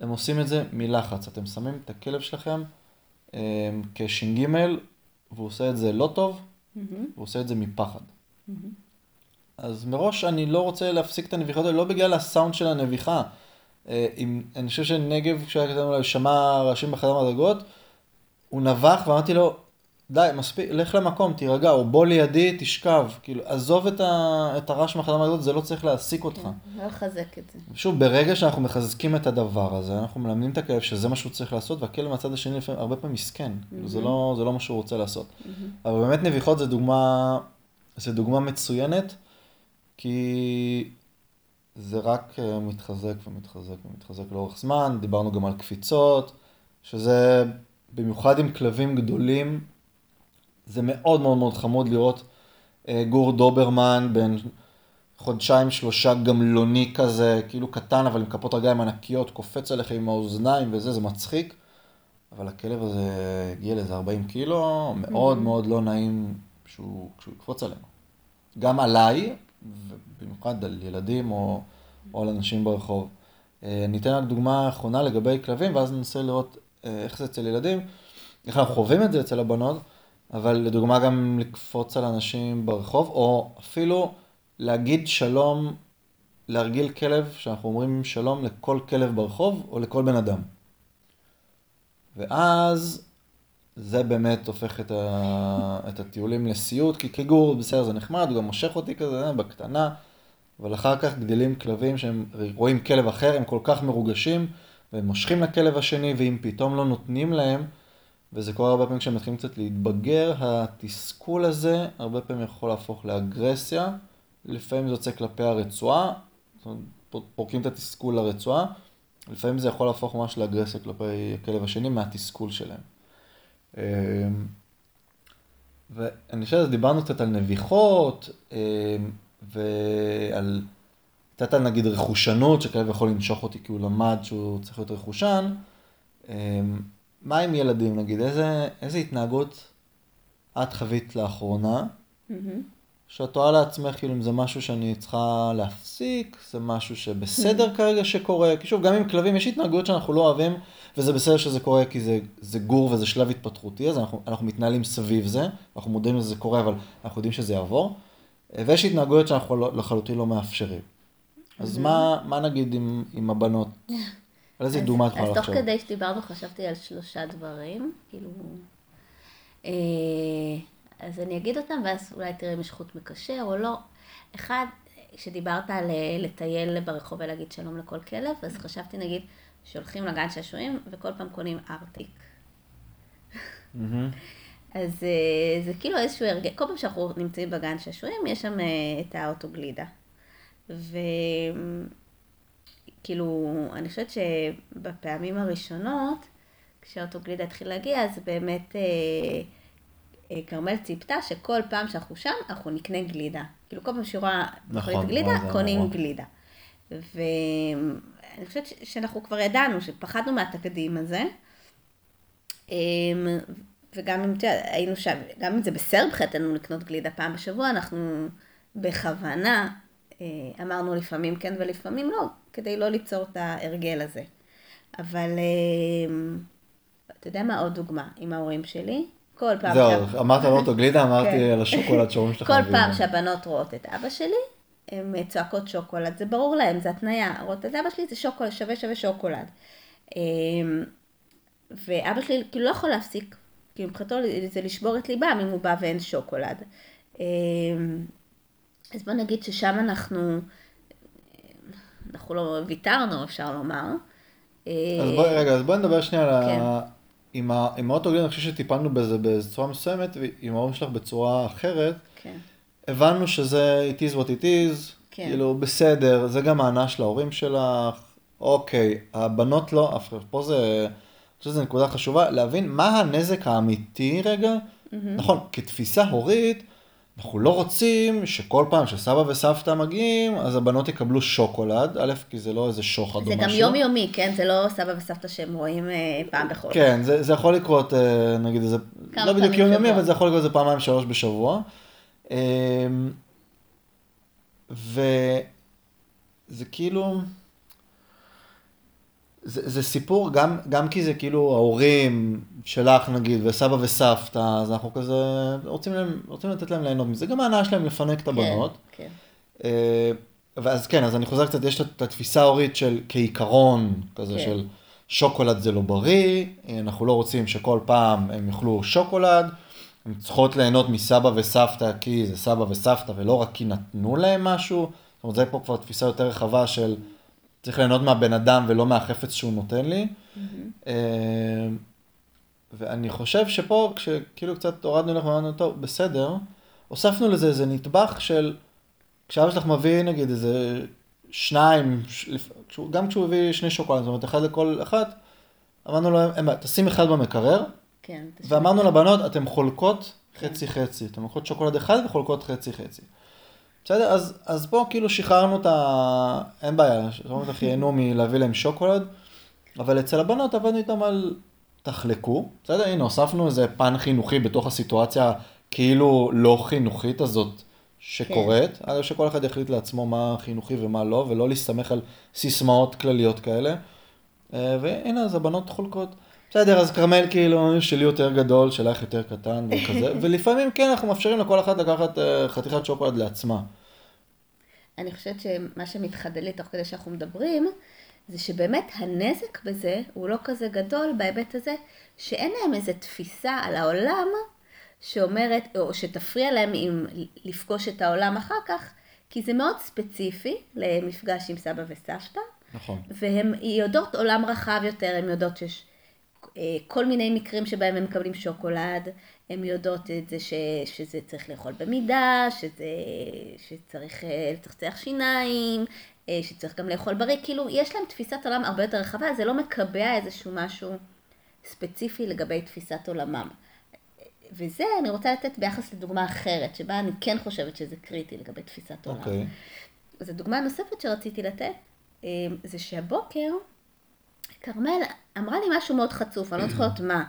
הם עושים את זה מלחץ. אתם שמים את הכלב שלכם אה, כש"ג, והוא עושה את זה לא טוב, mm-hmm. הוא עושה את זה מפחד. Mm-hmm. אז מראש אני לא רוצה להפסיק את הנביחות האלה, לא בגלל הסאונד של הנביחה. אה, עם, אני חושב שנגב, כשהיה כתוב שמע רעשים בחדר מדרגות, הוא נבח ואמרתי לו, די, מספיק, לך למקום, תירגע, או בוא לידי, תשכב. כאילו, עזוב את, ה, את הרעש מהחדר מדרגות, זה לא צריך להעסיק אותך. כן, לא לחזק את זה. שוב, ברגע שאנחנו מחזקים את הדבר הזה, אנחנו מלמדים את הכלב שזה מה שהוא צריך לעשות, והכלב מהצד השני לפעמים, הרבה פעמים מסכן. Mm-hmm. זה, לא, זה לא מה שהוא רוצה לעשות. Mm-hmm. אבל באמת נביחות זה דוגמה, זה דוגמה מצוינת, כי זה רק אה, מתחזק ומתחזק ומתחזק לאורך זמן. דיברנו גם על קפיצות, שזה במיוחד עם כלבים גדולים, זה מאוד מאוד מאוד חמוד לראות אה, גור דוברמן בן חודשיים שלושה גמלוני כזה, כאילו קטן אבל עם כפות רגליים ענקיות, קופץ עליך עם האוזניים וזה, זה מצחיק. אבל הכלב הזה הגיע לאיזה 40 קילו, מאוד mm-hmm. מאוד לא נעים שהוא, כשהוא יקפוץ עלינו. גם עליי, ובמיוחד על ילדים או, או על אנשים ברחוב. אה, אני אתן רק דוגמה אחרונה לגבי כלבים, ואז ננסה לראות אה, איך זה אצל ילדים, איך אנחנו חווים את זה אצל הבנות. אבל לדוגמה גם לקפוץ על אנשים ברחוב, או אפילו להגיד שלום, להרגיל כלב, שאנחנו אומרים שלום לכל כלב ברחוב, או לכל בן אדם. ואז זה באמת הופך את, ה... את הטיולים לסיוט, כי כגור, בסדר, זה נחמד, הוא גם מושך אותי כזה בקטנה, אבל אחר כך גדלים כלבים שהם רואים כלב אחר, הם כל כך מרוגשים, והם מושכים לכלב השני, ואם פתאום לא נותנים להם, וזה קורה הרבה פעמים כשהם מתחילים קצת להתבגר, התסכול הזה הרבה פעמים יכול להפוך לאגרסיה, לפעמים זה יוצא כלפי הרצועה, פורקים את התסכול לרצועה, לפעמים זה יכול להפוך ממש לאגרסיה כלפי הכלב השני מהתסכול שלהם. אמ, ואני חושב שדיברנו קצת על נביחות, אמ, ועל, קצת על נגיד רכושנות, שכלב יכול לנשוך אותי כי הוא למד שהוא צריך להיות רכושן. מה עם ילדים נגיד? איזה, איזה התנהגות את חווית לאחרונה, mm-hmm. שאת רואה לעצמך כאילו אם זה משהו שאני צריכה להפסיק, זה משהו שבסדר mm-hmm. כרגע שקורה, כי שוב, גם עם כלבים יש התנהגויות שאנחנו לא אוהבים, וזה בסדר שזה קורה כי זה, זה גור וזה שלב התפתחותי, אז אנחנו, אנחנו מתנהלים סביב זה, אנחנו מודעים לזה קורה, אבל אנחנו יודעים שזה יעבור, ויש התנהגויות שאנחנו לא, לחלוטין לא מאפשרים. אז mm-hmm. מה, מה נגיד עם, עם הבנות? על איזה דוגמה את יכולה לחשוב? אז תוך כדי שדיברנו חשבתי על שלושה דברים, כאילו... אה, אז אני אגיד אותם, ואז אולי תראה אם יש חוט מקשר או לא. אחד, כשדיברת על אה, לטייל ברחוב ולהגיד שלום לכל כלב, אז חשבתי נגיד שהולכים לגן שעשועים וכל פעם קונים ארטיק. אז אה, זה כאילו איזשהו הרגל, כל פעם שאנחנו נמצאים בגן שעשועים, יש שם את האוטוגלידה. וכאילו, אני חושבת שבפעמים הראשונות, כשהאוטוגלידה התחיל להגיע, אז באמת אה, אה, כרמל ציפתה שכל פעם שאנחנו שם, אנחנו נקנה גלידה. כאילו כל פעם שהיא רואה נכון, גלידה, קונים נורא. גלידה. ואני חושבת ש- שאנחנו כבר ידענו, שפחדנו מהתקדים הזה. אמ, וגם אם, היינו שם, גם אם זה בסדר מבחינתנו לקנות גלידה פעם בשבוע, אנחנו בכוונה אה, אמרנו לפעמים כן ולפעמים לא, כדי לא ליצור את ההרגל הזה. אבל אמ, אתה יודע מה עוד דוגמה עם ההורים שלי? כל פעם זהו, אמרת על אוטוגלידה, אמרתי כן. על השוקולד שההורים שלך כל מביאים פעם. שהבנות רואות את אבא שלי, הן צועקות שוקולד, זה ברור להן, זה התניה, רואות את אבא שלי זה שוקולד, שווה שווה שוקולד. אמ, ואבא שלי כאילו לא יכול להפסיק, כי מבחינתו זה לשבור את ליבם אם הוא בא ואין שוקולד. אז בוא נגיד ששם אנחנו, אנחנו לא ויתרנו, אפשר לומר. אז בואי, רגע, אז בואי נדבר שנייה על כן. ה... עם ה- עם האוטוגלידה, אני חושב שטיפלנו בזה בצורה מסוימת, ועם ההורים שלך בצורה אחרת. כן. הבנו שזה it is what it is, כן. כאילו בסדר, זה גם הענה של ההורים שלך, אוקיי, הבנות לא, אף אחד, פה זה, אני חושב שזו נקודה חשובה, להבין מה הנזק האמיתי רגע, נכון, כתפיסה הורית, אנחנו לא רוצים שכל פעם שסבא וסבתא מגיעים, אז הבנות יקבלו שוקולד, א', כי זה לא איזה שוחד או זה משהו. גם יומיומי, כן? זה לא סבא וסבתא שהם רואים אה, פעם בחודש. כן, זה, זה יכול לקרות, אה, נגיד, זה לא בדיוק פעמים יום יומי, בשבוע. אבל זה יכול לקרות איזה פעמיים שלוש בשבוע. אמ, וזה כאילו, זה, זה סיפור, גם, גם כי זה כאילו ההורים שלך נגיד, וסבא וסבתא, אז אנחנו כזה רוצים, להם, רוצים לתת להם ליהנות מזה. גם ההנאה שלהם לפנק את הבנות. כן, אה, ואז כן, אז אני חוזר קצת, יש את התפיסה ההורית של כעיקרון, כזה כן. של שוקולד זה לא בריא, אנחנו לא רוצים שכל פעם הם יאכלו שוקולד, הן צריכות ליהנות מסבא וסבתא כי זה סבא וסבתא ולא רק כי נתנו להם משהו, זאת אומרת, זה פה כבר תפיסה יותר רחבה של צריך ליהנות מהבן אדם ולא מהחפץ שהוא נותן לי. אה, ואני חושב שפה, כשכאילו קצת הורדנו לך ואמרנו, טוב, בסדר, הוספנו לזה איזה נדבך של, כשאבא שלך מביא נגיד איזה שניים, גם כשהוא הביא שני שוקולדים, זאת אומרת אחד לכל אחת, אמרנו לו, אין בעיה, תשים אחד במקרר, כן. ואמרנו לבנות, אתן חולקות חצי חצי, אתן לוקחות שוקולד אחד וחולקות חצי חצי. בסדר? אז, אז פה כאילו שחררנו את ה... אין בעיה, שומעים אותך ייהנו מלהביא להם שוקולד, אבל אצל הבנות עבדנו איתם על תחלקו, בסדר? הנה, הוספנו איזה פן חינוכי בתוך הסיטואציה כאילו לא חינוכית הזאת שקורית. אגב, שכל אחד יחליט לעצמו מה חינוכי ומה לא, ולא להסתמך על סיסמאות כלליות כאלה. אה, והנה, אז הבנות חולקות. בסדר, אז כרמל כאילו שלי יותר גדול, שלך יותר קטן וכזה, ולפעמים כן, אנחנו מאפשרים לכל אחת לקחת אה, חתיכת שוקולד לעצמה. אני חושבת שמה שמתחדד לי תוך כדי שאנחנו מדברים, זה שבאמת הנזק בזה הוא לא כזה גדול בהיבט הזה, שאין להם איזו תפיסה על העולם שאומרת, או שתפריע להם עם לפגוש את העולם אחר כך, כי זה מאוד ספציפי למפגש עם סבא וסבתא, נכון. והן יודעות עולם רחב יותר, הן יודעות שיש כל מיני מקרים שבהם הם מקבלים שוקולד, הן יודעות את זה ש, שזה צריך לאכול במידה, שזה, שצריך אה, לצחצח שיניים, אה, שצריך גם לאכול בריא, כאילו יש להם תפיסת עולם הרבה יותר רחבה, זה לא מקבע איזשהו משהו ספציפי לגבי תפיסת עולמם. וזה אני רוצה לתת ביחס לדוגמה אחרת, שבה אני כן חושבת שזה קריטי לגבי תפיסת עולם. אוקיי. אז הדוגמה הנוספת שרציתי לתת, אה, זה שהבוקר, כרמל אמרה לי משהו מאוד חצוף, אני לא זוכרת מה.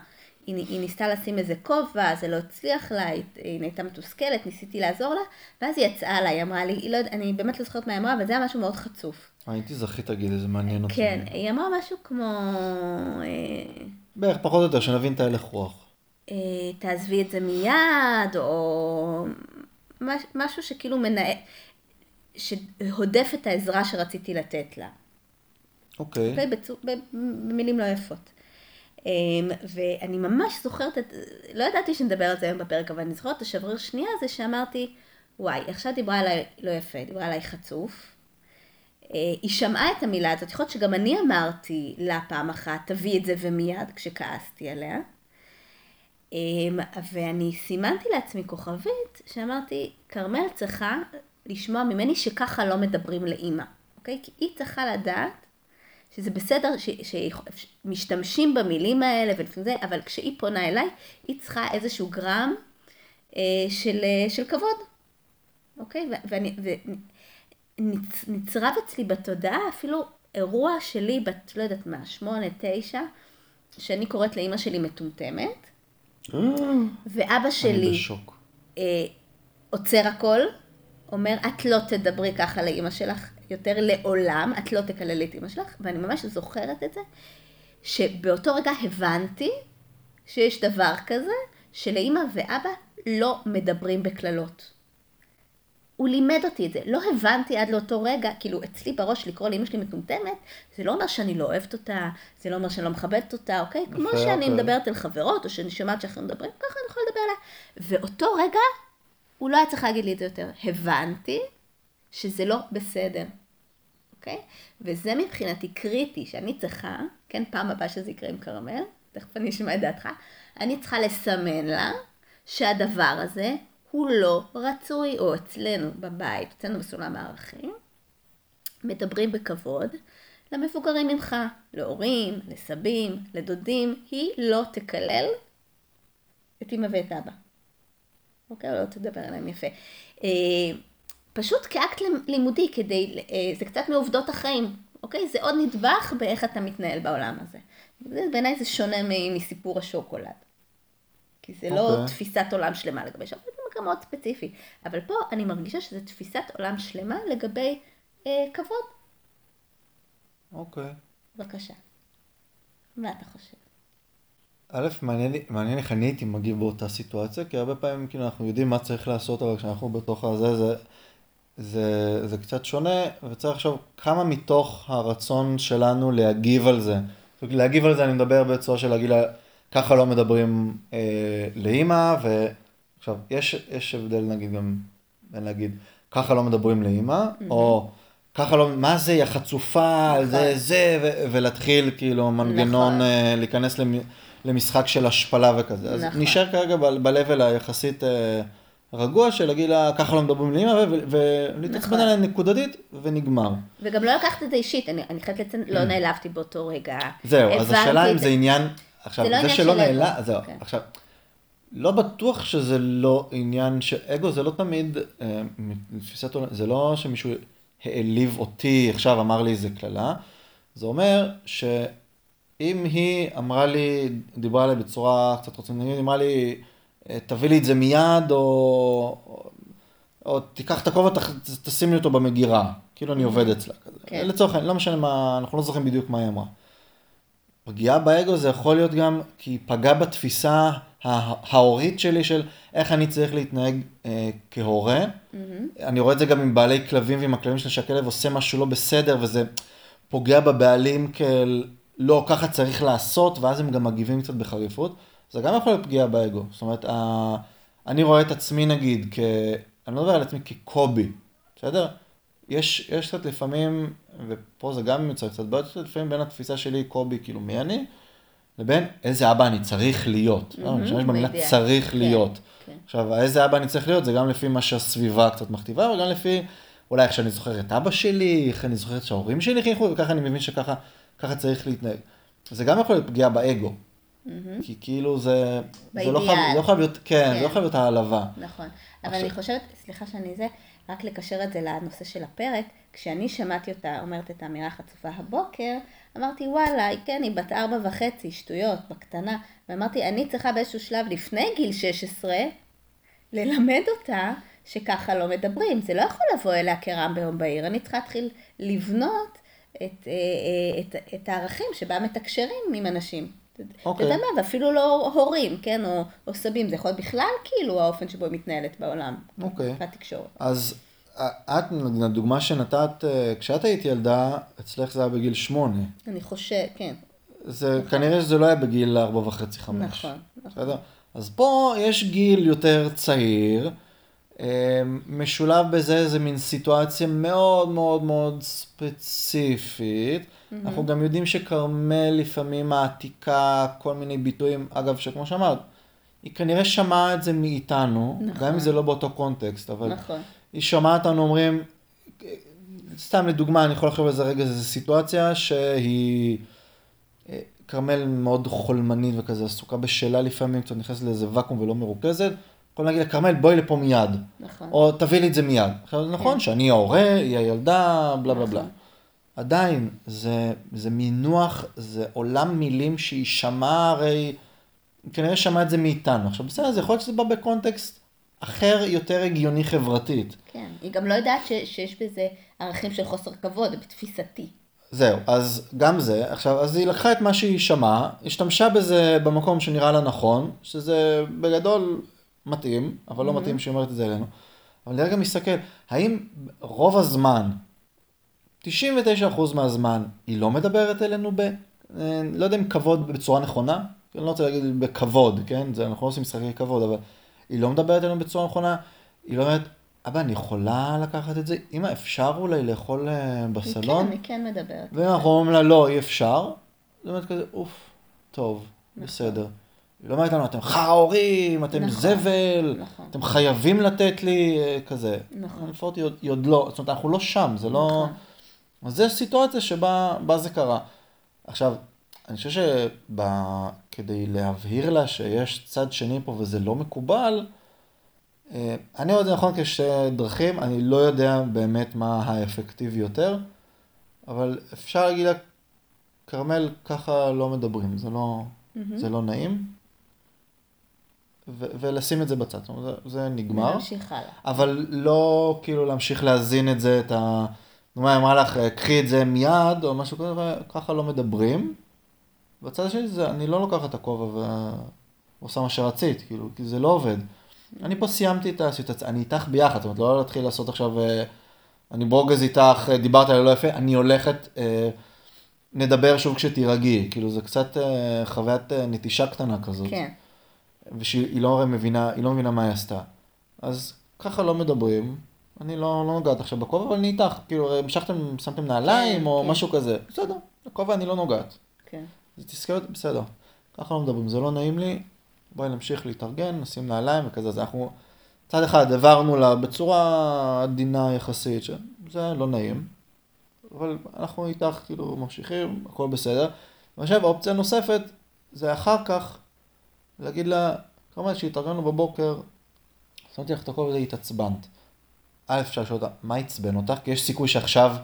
היא, היא ניסתה לשים איזה כובע, זה לא הצליח לה, היא, היא הייתה מתוסכלת, ניסיתי לעזור לה, ואז היא יצאה עליי, היא אמרה לי, היא לא, אני באמת לא זוכרת מה היא אמרה, אבל זה היה משהו מאוד חצוף. אה, הייתי זכית להגיד איזה מעניין אותי. כן, היא אמרה משהו כמו, אה, בערך פחות או יותר, שנבין את ההלך רוח. אה, תעזבי את זה מיד, או מש, משהו שכאילו מנהל, שהודף את העזרה שרציתי לתת לה. אוקיי. אוקיי? בצו- ב- במילים לא יפות. אמ, ואני ממש זוכרת את, לא ידעתי שנדבר על זה היום בפרק, אבל אני זוכרת את השבריר שנייה הזה שאמרתי, וואי, עכשיו דיברה עליי לא יפה, דיברה עליי חצוף. אה, היא שמעה את המילה הזאת, יכול להיות שגם אני אמרתי לה פעם אחת, תביא את זה ומיד, כשכעסתי עליה. אמ, ואני סימנתי לעצמי כוכבית, שאמרתי, כרמל צריכה לשמוע ממני שככה לא מדברים לאימא, אוקיי? כי היא צריכה לדעת שזה בסדר שמשתמשים במילים האלה ולפני זה, אבל כשהיא פונה אליי, היא צריכה איזשהו גרם אה, של, אה, של כבוד, אוקיי? ואני, ונצרב אצלי בתודעה אפילו אירוע שלי בת, לא יודעת מה, שמונה, תשע, שאני קוראת לאימא שלי מטומטמת, אה. ואבא שלי אה, עוצר הכל, אומר, את לא תדברי ככה לאימא שלך יותר לעולם, את לא תקללי את אימא שלך, ואני ממש זוכרת את זה, שבאותו רגע הבנתי שיש דבר כזה, שלאימא ואבא לא מדברים בקללות. הוא לימד אותי את זה. לא הבנתי עד לאותו רגע, כאילו אצלי בראש לקרוא לאמא שלי מטומטמת, זה לא אומר שאני לא אוהבת אותה, זה לא אומר שאני לא מכבדת אותה, אוקיי? כמו שאני אוקיי. מדברת על חברות, או שאני שומעת שאחרים מדברים, ככה אני יכולה לדבר עליה. ואותו רגע, הוא לא היה צריך להגיד לי את זה יותר. הבנתי שזה לא בסדר, אוקיי? וזה מבחינתי קריטי, שאני צריכה, כן, פעם הבאה שזה יקרה עם כרמל, תכף אני אשמע את דעתך, אני צריכה לסמן לה שהדבר הזה הוא לא רצוי, או אצלנו בבית, אצלנו בסולם הערכים, מדברים בכבוד למבוגרים ממך, להורים, לסבים, לדודים, היא לא תקלל את אמא ואת אבא. אוקיי? לא תדבר עליהם יפה. אה, פשוט כאקט לימודי, כדי, אה, זה קצת מעובדות החיים, אוקיי? זה עוד נדבך באיך אתה מתנהל בעולם הזה. בעיניי זה שונה מסיפור השוקולד. כי זה okay. לא אוקיי. תפיסת עולם שלמה לגבי שוקולד, זה מקרה מאוד ספציפי. אבל פה אני מרגישה שזו תפיסת עולם שלמה לגבי אה, כבוד. אוקיי. Okay. בבקשה. מה אתה חושב? א', מעניין, איך אני הייתי מגיב באותה סיטואציה, כי הרבה פעמים כאילו אנחנו יודעים מה צריך לעשות, אבל כשאנחנו בתוך הזה, זה, זה, זה קצת שונה, וצריך לחשוב כמה מתוך הרצון שלנו להגיב על זה. להגיב על זה אני מדבר בצורה של להגיד לה, ככה לא מדברים אה, לאימא, ועכשיו, יש, יש הבדל נגיד גם בין להגיד, ככה לא מדברים לאימא, mm-hmm. או ככה לא, מה זה, יא חצופה, נכון. זה, זה, ו- ולהתחיל כאילו מנגנון, נכון. אה, להיכנס למ- למשחק של השפלה וכזה. נכון. אז נשאר כרגע ב-level היחסית... אה, רגוע של להגיד לה, ככה לא מדברים לאמא, ולהתעצבן נכון. עליה נקודתית, ונגמר. וגם לא לקחת את זה אישית, אני, אני חייבת לציין, לא mm. נעלבתי באותו רגע. זהו, אז השאלה אם זה עניין, עכשיו, זה, לא זה שלא נעלב, זהו, כן. עכשיו, לא בטוח שזה לא עניין שאגו זה לא תמיד, אה, מתפיסת עולם, זה לא שמישהו העליב אותי, עכשיו אמר לי איזה קללה, זה אומר שאם היא אמרה לי, דיברה עליה בצורה קצת רצינית, אמרה לי, תביא לי את זה מיד, או, או, או תיקח את הכובע, תשים לי אותו במגירה, כאילו אני עובד אצלה כזה. כן. לצורך העניין, לא משנה מה, אנחנו לא זוכרים בדיוק מה היא אמרה. פגיעה באגו זה יכול להיות גם כי היא פגעה בתפיסה ההורית שלי של איך אני צריך להתנהג אה, כהורה. Mm-hmm. אני רואה את זה גם עם בעלי כלבים ועם הכלבים שלי, שהכלב עושה משהו לא בסדר וזה פוגע בבעלים כאל לא, ככה צריך לעשות, ואז הם גם מגיבים קצת בחריפות. זה גם יכול להיות פגיעה באגו. זאת אומרת, ה... אני רואה את עצמי נגיד, כ... אני לא מדבר על עצמי כקובי, בסדר? יש, יש קצת לפעמים, ופה זה גם יוצא קצת בעיות, לפעמים בין התפיסה שלי, קובי, כאילו מי אני, לבין איזה אבא אני צריך להיות. Mm-hmm, אני משתמש במילה צריך כן, להיות. כן. עכשיו, איזה אבא אני צריך להיות, זה גם לפי מה שהסביבה קצת מכתיבה, וגם לפי אולי איך שאני זוכר את אבא שלי, איך אני זוכר את שההורים שלי חינכו, וככה אני מבין שככה צריך להתנהג. זה גם יכול להיות פגיעה באגו. Mm-hmm. כי כאילו זה, זה לא חייב, לא חייב להיות, כן, כן, זה לא כן. חייב להיות העלבה. נכון, אבל עכשיו... אני חושבת, סליחה שאני זה, רק לקשר את זה לנושא של הפרק, כשאני שמעתי אותה אומרת את האמירה החצופה הבוקר, אמרתי וואלה, כן, היא בת ארבע וחצי, שטויות, בקטנה, ואמרתי, אני צריכה באיזשהו שלב לפני גיל 16, ללמד אותה שככה לא מדברים, זה לא יכול לבוא אליה כרם ביום בהיר, אני צריכה להתחיל לבנות את, את, אה, אה, את, את הערכים שבה מתקשרים עם אנשים. אתה יודע מה, ואפילו לא הורים, כן, או, או סבים, זה יכול להיות בכלל כאילו האופן שבו היא מתנהלת בעולם. אוקיי. בתקשורת. אז את, לדוגמה שנתת, אה, כשאת היית ילדה, אצלך זה היה בגיל שמונה. אני חושב, כן. זה, נכון. כנראה שזה לא היה בגיל ארבע וחצי, חמש. נכון, נכון. בסדר? אז פה יש גיל יותר צעיר. אמ, משולב בזה איזה מין סיטואציה מאוד מאוד מאוד ספציפית. Mm-hmm. אנחנו גם יודעים שכרמל לפעמים מעתיקה כל מיני ביטויים, אגב, שכמו שאמרת, היא כנראה שמעה את זה מאיתנו, נכון. גם אם זה לא באותו קונטקסט, אבל נכון. היא שומעת אותנו אומרים, סתם לדוגמה, אני יכול לחשוב על זה רגע, זו סיטואציה שהיא, אה, כרמל מאוד חולמנית וכזה, עסוקה בשאלה לפעמים, קצת נכנסת לאיזה ואקום ולא מרוכזת, יכול להגיד לה, כרמל, בואי לפה מיד, נכון. או תביא לי את זה מיד. עכשיו, זה נכון שאני ההורה, היא הילדה, בלה בלה בלה. נכון. עדיין, זה, זה מינוח, זה עולם מילים שהיא שמעה הרי, כנראה שמעה את זה מאיתנו. עכשיו בסדר, זה יכול להיות שזה בא בקונטקסט אחר, יותר הגיוני חברתית. כן. היא גם לא יודעת ש, שיש בזה ערכים של חוסר כבוד, בתפיסתי. זהו, אז גם זה, עכשיו, אז היא לקחה את מה שהיא שמעה, השתמשה בזה במקום שנראה לה נכון, שזה בגדול מתאים, אבל לא מתאים שהיא אומרת את זה אלינו. אבל אני רגע מסתכל, האם רוב הזמן, 99% מהזמן, היא לא מדברת אלינו ב... אה, לא יודע אם כבוד בצורה נכונה, אני לא רוצה להגיד בכבוד, כן? זה, אנחנו לא עושים משחקי כבוד, אבל היא לא מדברת אלינו בצורה נכונה, היא לא אומרת, אבא, אני יכולה לקחת את זה? אמא, אפשר אולי לאכול אה, היא בסלון? כן, היא כן מדברת. ואם אנחנו אומרים לה לא, אי אפשר, זה באמת כזה, אוף, טוב, נכון. בסדר. היא לא אומרת לנו, אתם חאורים, אתם נכון, זבל, נכון. אתם חייבים לתת לי, אה, כזה. נכון. לפחות היא היא עוד לא, זאת אומרת, אנחנו לא שם, זה לא... נכון. אז זו סיטואציה שבה בה זה קרה. עכשיו, אני חושב שכדי להבהיר לה שיש צד שני פה וזה לא מקובל, אה, אני רואה את זה נכון כשתי דרכים, אני לא יודע באמת מה האפקטיבי יותר, אבל אפשר להגיד לה, כרמל, ככה לא מדברים, זה לא, זה לא נעים, ולשים את זה בצד, זאת אומרת, זה, זה נגמר. נמשיך הלאה. אבל לא כאילו להמשיך להזין את זה, את ה... נו, מה, אמרה לך, קחי את זה מיד, או משהו כזה, וככה לא מדברים. בצד השני זה, אני לא לוקח את הכובע ועושה מה שרצית, כאילו, כי זה לא עובד. אני פה סיימתי את הסיטואציה, אני איתך ביחד, זאת אומרת, לא להתחיל לעשות עכשיו, אה, אני ברוגז איתך, אה, דיברת עליה לא יפה, אני הולכת, אה, נדבר שוב כשתירגעי, כאילו, זה קצת אה, חוויית אה, נטישה קטנה כזאת. כן. ושהיא לא הרי מבינה, היא לא מבינה מה היא עשתה. אז ככה לא מדברים, אני לא, לא נוגעת עכשיו בכובע, אבל אני איתך, כאילו, המשכתם, שמתם נעליים כן, או כן. משהו כזה, בסדר, בכובע אני לא נוגעת. כן. זה תזכר אותי, בסדר. ככה לא מדברים, זה לא נעים לי, בואי נמשיך להתארגן, נשים נעליים וכזה, אז אנחנו, צד אחד העברנו לה בצורה עדינה יחסית, שזה לא נעים, אבל אנחנו איתך, כאילו, ממשיכים, הכל בסדר. ועכשיו, האופציה הנוספת, זה אחר כך להגיד לה, כמובן שהתארגנו בבוקר, שמתי לך את הכל וזה, התעצבנת. א', אפשר לשאול אותה, מה עצבן אותך? כי יש סיכוי שעכשיו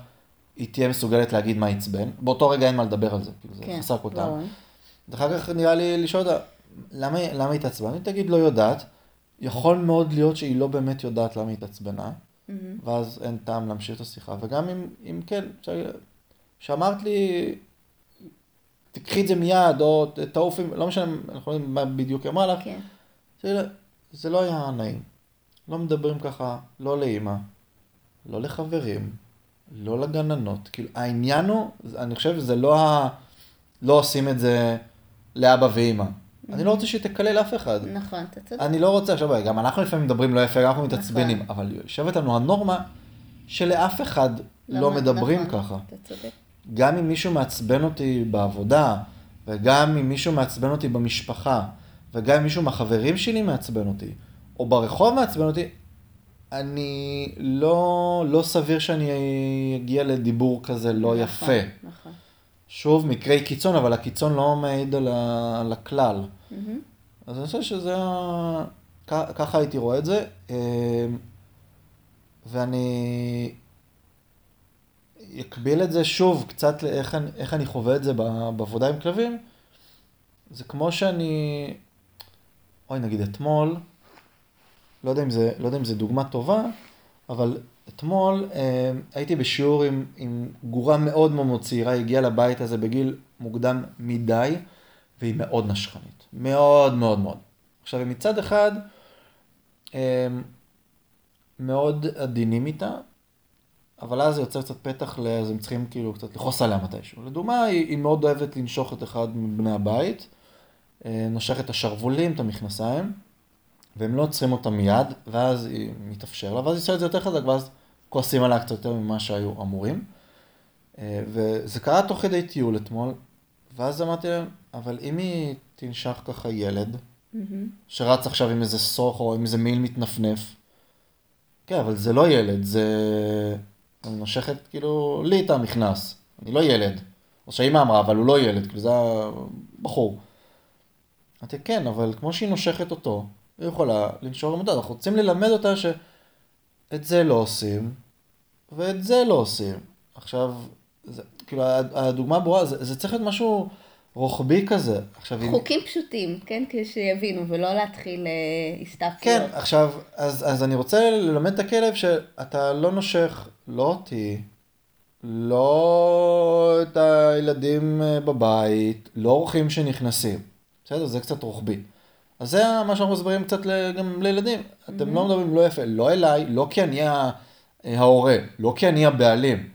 היא תהיה מסוגלת להגיד מה עצבן. באותו רגע אין מה לדבר על זה, כאילו, זה כן. חסר כותב. ואחר כך נראה לי לשאול אותה, למה, למה היא התעצבנה? היא תגיד לא יודעת. יכול מאוד להיות שהיא לא באמת יודעת למה היא התעצבנה, מהמם. ואז אין טעם להמשיך את השיחה. וגם אם, אם כן, שאמרת לי, תקחי את זה מיד, או תעופי, לא משנה, אנחנו לא יודעים מה בדיוק אמרה לך, כן. זה, זה לא היה נעים. לא מדברים ככה, לא לאימא, לא לחברים, לא לגננות. כאילו, העניין הוא, אני חושב שזה לא ה... לא עושים את זה לאבא ואימא. אני לא רוצה שהיא תקלל אף אחד. נכון, אתה צודק. אני לא רוצה, עכשיו, גם אנחנו לפעמים מדברים לא יפה, גם אנחנו מתעצבנים, נכון. אבל יושבת לנו הנורמה שלאף אחד לא מ- מדברים נכון, ככה. אתה צודק. גם אם מישהו מעצבן אותי בעבודה, וגם אם מישהו מעצבן אותי במשפחה, וגם אם מישהו מהחברים שלי מעצבן אותי, או ברחוב מעצבן אותי, אני לא, לא סביר שאני אגיע לדיבור כזה לא נכון, יפה. נכון. שוב, מקרי קיצון, אבל הקיצון לא מעיד על, ה, על הכלל. מהמם. אז אני חושב שזה, ככה הייתי רואה את זה. אמ, ואני אקביל את זה שוב קצת לאיך אני, איך אני חווה את זה בעבודה עם כלבים. זה כמו שאני, אוי נגיד אתמול, לא יודע אם זה, לא יודע אם זה דוגמה טובה, אבל אתמול אה, הייתי בשיעור עם, עם גורה מאוד מאוד צעירה, היא הגיעה לבית הזה בגיל מוקדם מדי, והיא מאוד נשכנית. מאוד מאוד מאוד. עכשיו, מצד אחד, אה, מאוד עדינים איתה, אבל אז זה יוצר קצת פתח, אז הם צריכים כאילו קצת לכעוס עליה מתישהו. לדוגמה, היא, היא מאוד אוהבת לנשוך את אחד מבני הבית, אה, נושך את השרוולים, את המכנסיים, והם לא עוצרים אותה מיד, ואז היא מתאפשר לה, ואז היא עושה את זה יותר חזק, ואז כועסים עליה קצת יותר ממה שהיו אמורים. אה, וזה קרה תוך כדי טיול אתמול, ואז אמרתי להם, אבל אם היא תנשך ככה ילד, שרץ עכשיו עם איזה סוך או עם איזה מעיל מתנפנף. כן, אבל זה לא ילד, זה... אני נושכת כאילו לי את המכנס, אני לא ילד. או שהאימא אמרה, אבל הוא לא ילד, כאילו זה הבחור. אמרתי, כן, אבל כמו שהיא נושכת אותו, היא יכולה לנשור אותה. אנחנו רוצים ללמד אותה שאת זה לא עושים, ואת זה לא עושים. עכשיו, זה, כאילו, הדוגמה ברורה, זה, זה צריך להיות משהו רוחבי כזה. עכשיו, חוקים אם... פשוטים, כן? כדי שיבינו, ולא להתחיל אה, הסתפקויות. כן, עכשיו, אז, אז אני רוצה ללמד את הכלב שאתה לא נושך, לא אותי, לא את הילדים אה, בבית, לא אורחים שנכנסים. בסדר? זה קצת רוחבי. אז זה מה שאנחנו מסבירים קצת גם לילדים. אתם לא מדברים לא יפה, לא אליי, לא כי אני ההורה, לא כי אני הבעלים.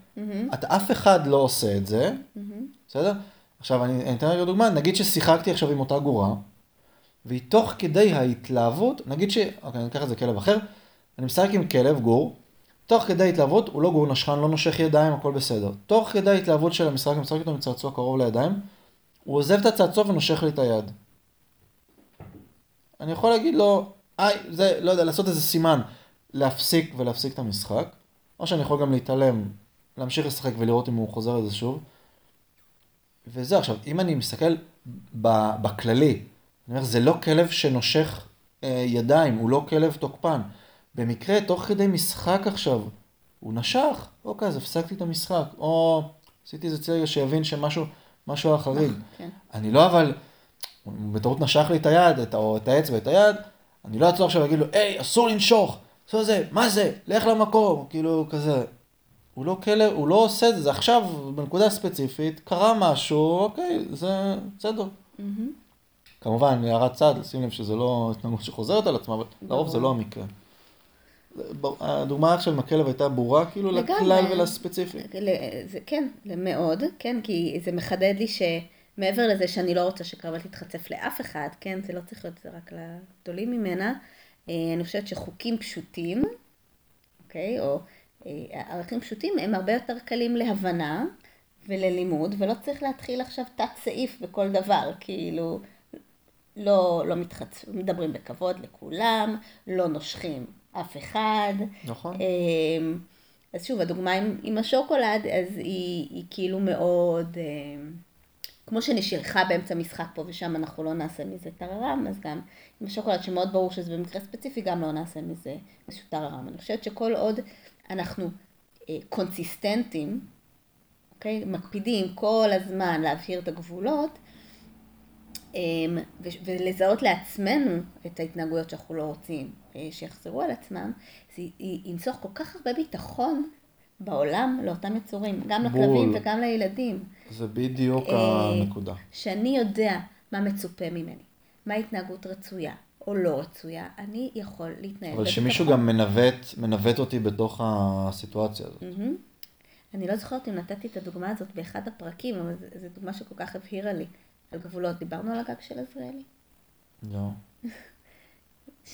את אף אחד לא עושה את זה, בסדר? עכשיו אני, אני אתן רגע דוגמה, נגיד ששיחקתי עכשיו עם אותה גורה, והיא תוך כדי ההתלהבות, נגיד ש... אוקיי, אני אקח את זה כלב אחר, אני משחק עם כלב, גור, תוך כדי ההתלהבות, הוא לא גור נשכן, לא נושך ידיים, הכל בסדר. תוך כדי ההתלהבות של המשחק, אני משחק איתו עם צעצוע קרוב לידיים, הוא עוזב את הצעצוע ונושך לי את היד. אני יכול להגיד לו, היי, זה, לא יודע, לעשות איזה סימן, להפסיק ולהפסיק את המשחק, או שאני יכול גם להתעלם, להמשיך לשחק ולראות אם הוא חוזר לזה שוב. וזה עכשיו, אם אני מסתכל בכללי, אני אומר, זה לא כלב שנושך אה, ידיים, הוא לא כלב תוקפן. במקרה, תוך כדי משחק עכשיו, הוא נשך, אוקיי, אז הפסקתי את המשחק, או עשיתי איזה צלגה שיבין שמשהו, משהו היה חריג. כן. אני לא אבל, הוא בטעות נשך לי את היד, את, או את האצבע, את היד, אני לא אעצור עכשיו להגיד לו, היי, אסור לנשוך, אסור זה, מה זה, לך למקום, כאילו, כזה. הוא לא כלב, הוא לא עושה את זה, זה עכשיו, בנקודה ספציפית, קרה משהו, אוקיי, זה בסדר. Mm-hmm. כמובן, הערת צד, שים לב שזה לא התנהגות שחוזרת על עצמה, אבל לרוב זה לא המקרה. הדוגמה של הכלב הייתה ברורה כאילו לגמרי. לכלל ולספציפי. זה, כן, מאוד, כן, כי זה מחדד לי שמעבר לזה שאני לא רוצה שקרבל תתחצף לאף אחד, כן, זה לא צריך להיות זה רק לגדולים ממנה, אה, אני חושבת שחוקים פשוטים, אוקיי, או ערכים פשוטים הם הרבה יותר קלים להבנה וללימוד, ולא צריך להתחיל עכשיו תת סעיף בכל דבר, כאילו, לא, לא מתחצ... מדברים בכבוד לכולם, לא נושכים אף אחד. נכון. אמ, אז שוב, הדוגמה עם, עם השוקולד, אז היא, היא כאילו מאוד, אמ, כמו שנשלחה באמצע משחק פה ושם אנחנו לא נעשה מזה טררם, אז גם עם השוקולד, שמאוד ברור שזה במקרה ספציפי, גם לא נעשה מזה איזשהו טררם. אני חושבת שכל עוד אנחנו אה, קונסיסטנטים, אוקיי? מקפידים כל הזמן להבהיר את הגבולות, אמ, ולזהות לעצמנו את ההתנהגויות שאנחנו לא רוצים אה, שיחזרו על עצמם, זה ינסוך כל כך הרבה ביטחון בעולם לאותם יצורים, גם לכלבים וגם לילדים. זה בדיוק אה, הנקודה. שאני יודע מה מצופה ממני, מה ההתנהגות רצויה או לא רצויה, אני יכול להתנהל. אבל שמישהו גם מנווט, מנווט אותי בתוך הסיטואציה הזאת. אני לא זוכרת אם נתתי את הדוגמה הזאת באחד הפרקים, אבל זו דוגמה שכל כך הבהירה לי. על גבולות, דיברנו על הגג של עזריאלי? לא.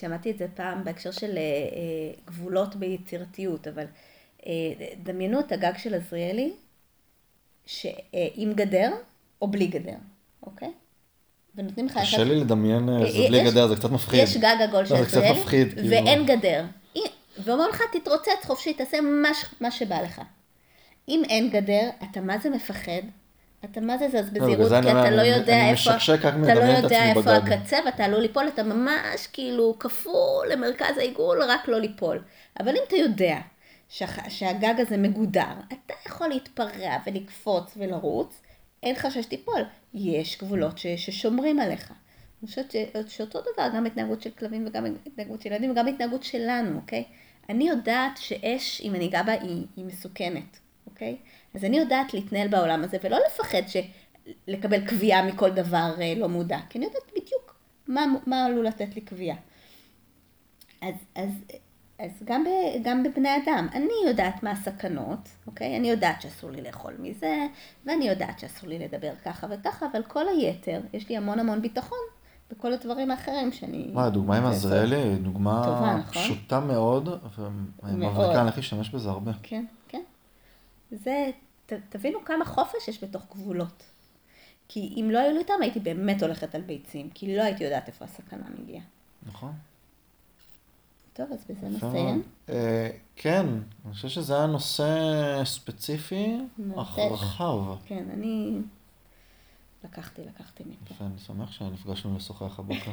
שמעתי את זה פעם בהקשר של אה, אה, גבולות ביצירתיות, אבל אה, דמיינו את הגג של עזריאלי, עם גדר או בלי גדר, אוקיי? ונותנים לך... קשה לי לדמיין זה בלי גדר, זה קצת מפחיד. יש גג עגול לא, של כאילו. ואין גדר. ואומרים לך, תתרוצץ חופשי, תעשה מה שבא לך. אם אין גדר, אתה מה זה מפחד? אתה מה זה זז בזהירות, כי אתה לא יודע איפה, אתה לא יודע איפה הקצה ואתה עלול ליפול, אתה ממש כאילו כפול למרכז העיגול, רק לא ליפול. אבל אם אתה יודע שהגג הזה מגודר, אתה יכול להתפרע ולקפוץ ולרוץ, אין חשש תיפול. יש גבולות ש, ששומרים עליך. אני חושבת שאותו דבר, גם התנהגות של כלבים וגם התנהגות של ילדים וגם התנהגות שלנו, אוקיי? אני יודעת שאש, אם אני אגע בה, היא, היא מסוכנת, אוקיי? אז אני יודעת להתנהל בעולם הזה ולא לפחד ש... לקבל קביעה מכל דבר אה, לא מודע, כי אני יודעת בדיוק מה, מה עלול לתת לי קביעה. אז, אז, אז גם, ב, גם בבני אדם, אני יודעת מה הסכנות, אוקיי? אני יודעת שאסור לי לאכול מזה, ואני יודעת שאסור לי לדבר ככה וככה, אבל כל היתר, יש לי המון המון ביטחון בכל הדברים האחרים שאני... מה, הדוגמה עם עזריאלי היא דוגמה טובה, נכון? פשוטה מאוד, ומבריקה, אני הולך להשתמש בזה הרבה. כן, כן. זה ת, תבינו כמה חופש יש בתוך גבולות. כי אם לא היו לי אותם, הייתי באמת הולכת על ביצים, כי לא הייתי יודעת איפה הסכנה מגיעה. נכון. טוב, אז בזה נסיים. אה, כן, אני חושב שזה היה נושא ספציפי, אך. רחב. כן, אני לקחתי, לקחתי מפה. יפה, אני שמח שנפגשנו לשוחח הבוקר.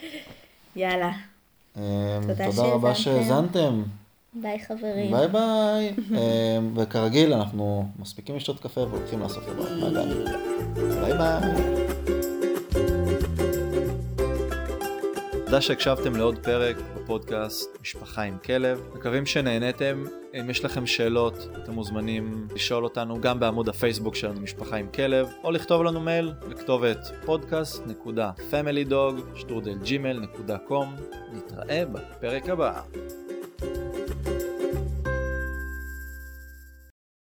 יאללה, אה, תודה רבה שהאזנתם. ביי חברים. ביי ביי. אה, וכרגיל, אנחנו מספיקים לשתות קפה והולכים לאסוף ילדים מהגן. ביי ביי. תודה שהקשבתם לעוד פרק בפודקאסט משפחה עם כלב. מקווים שנהניתם. אם יש לכם שאלות, אתם מוזמנים לשאול אותנו גם בעמוד הפייסבוק שלנו משפחה עם כלב, או לכתוב לנו מייל לכתובת podcast.familydog.com. נתראה בפרק הבא.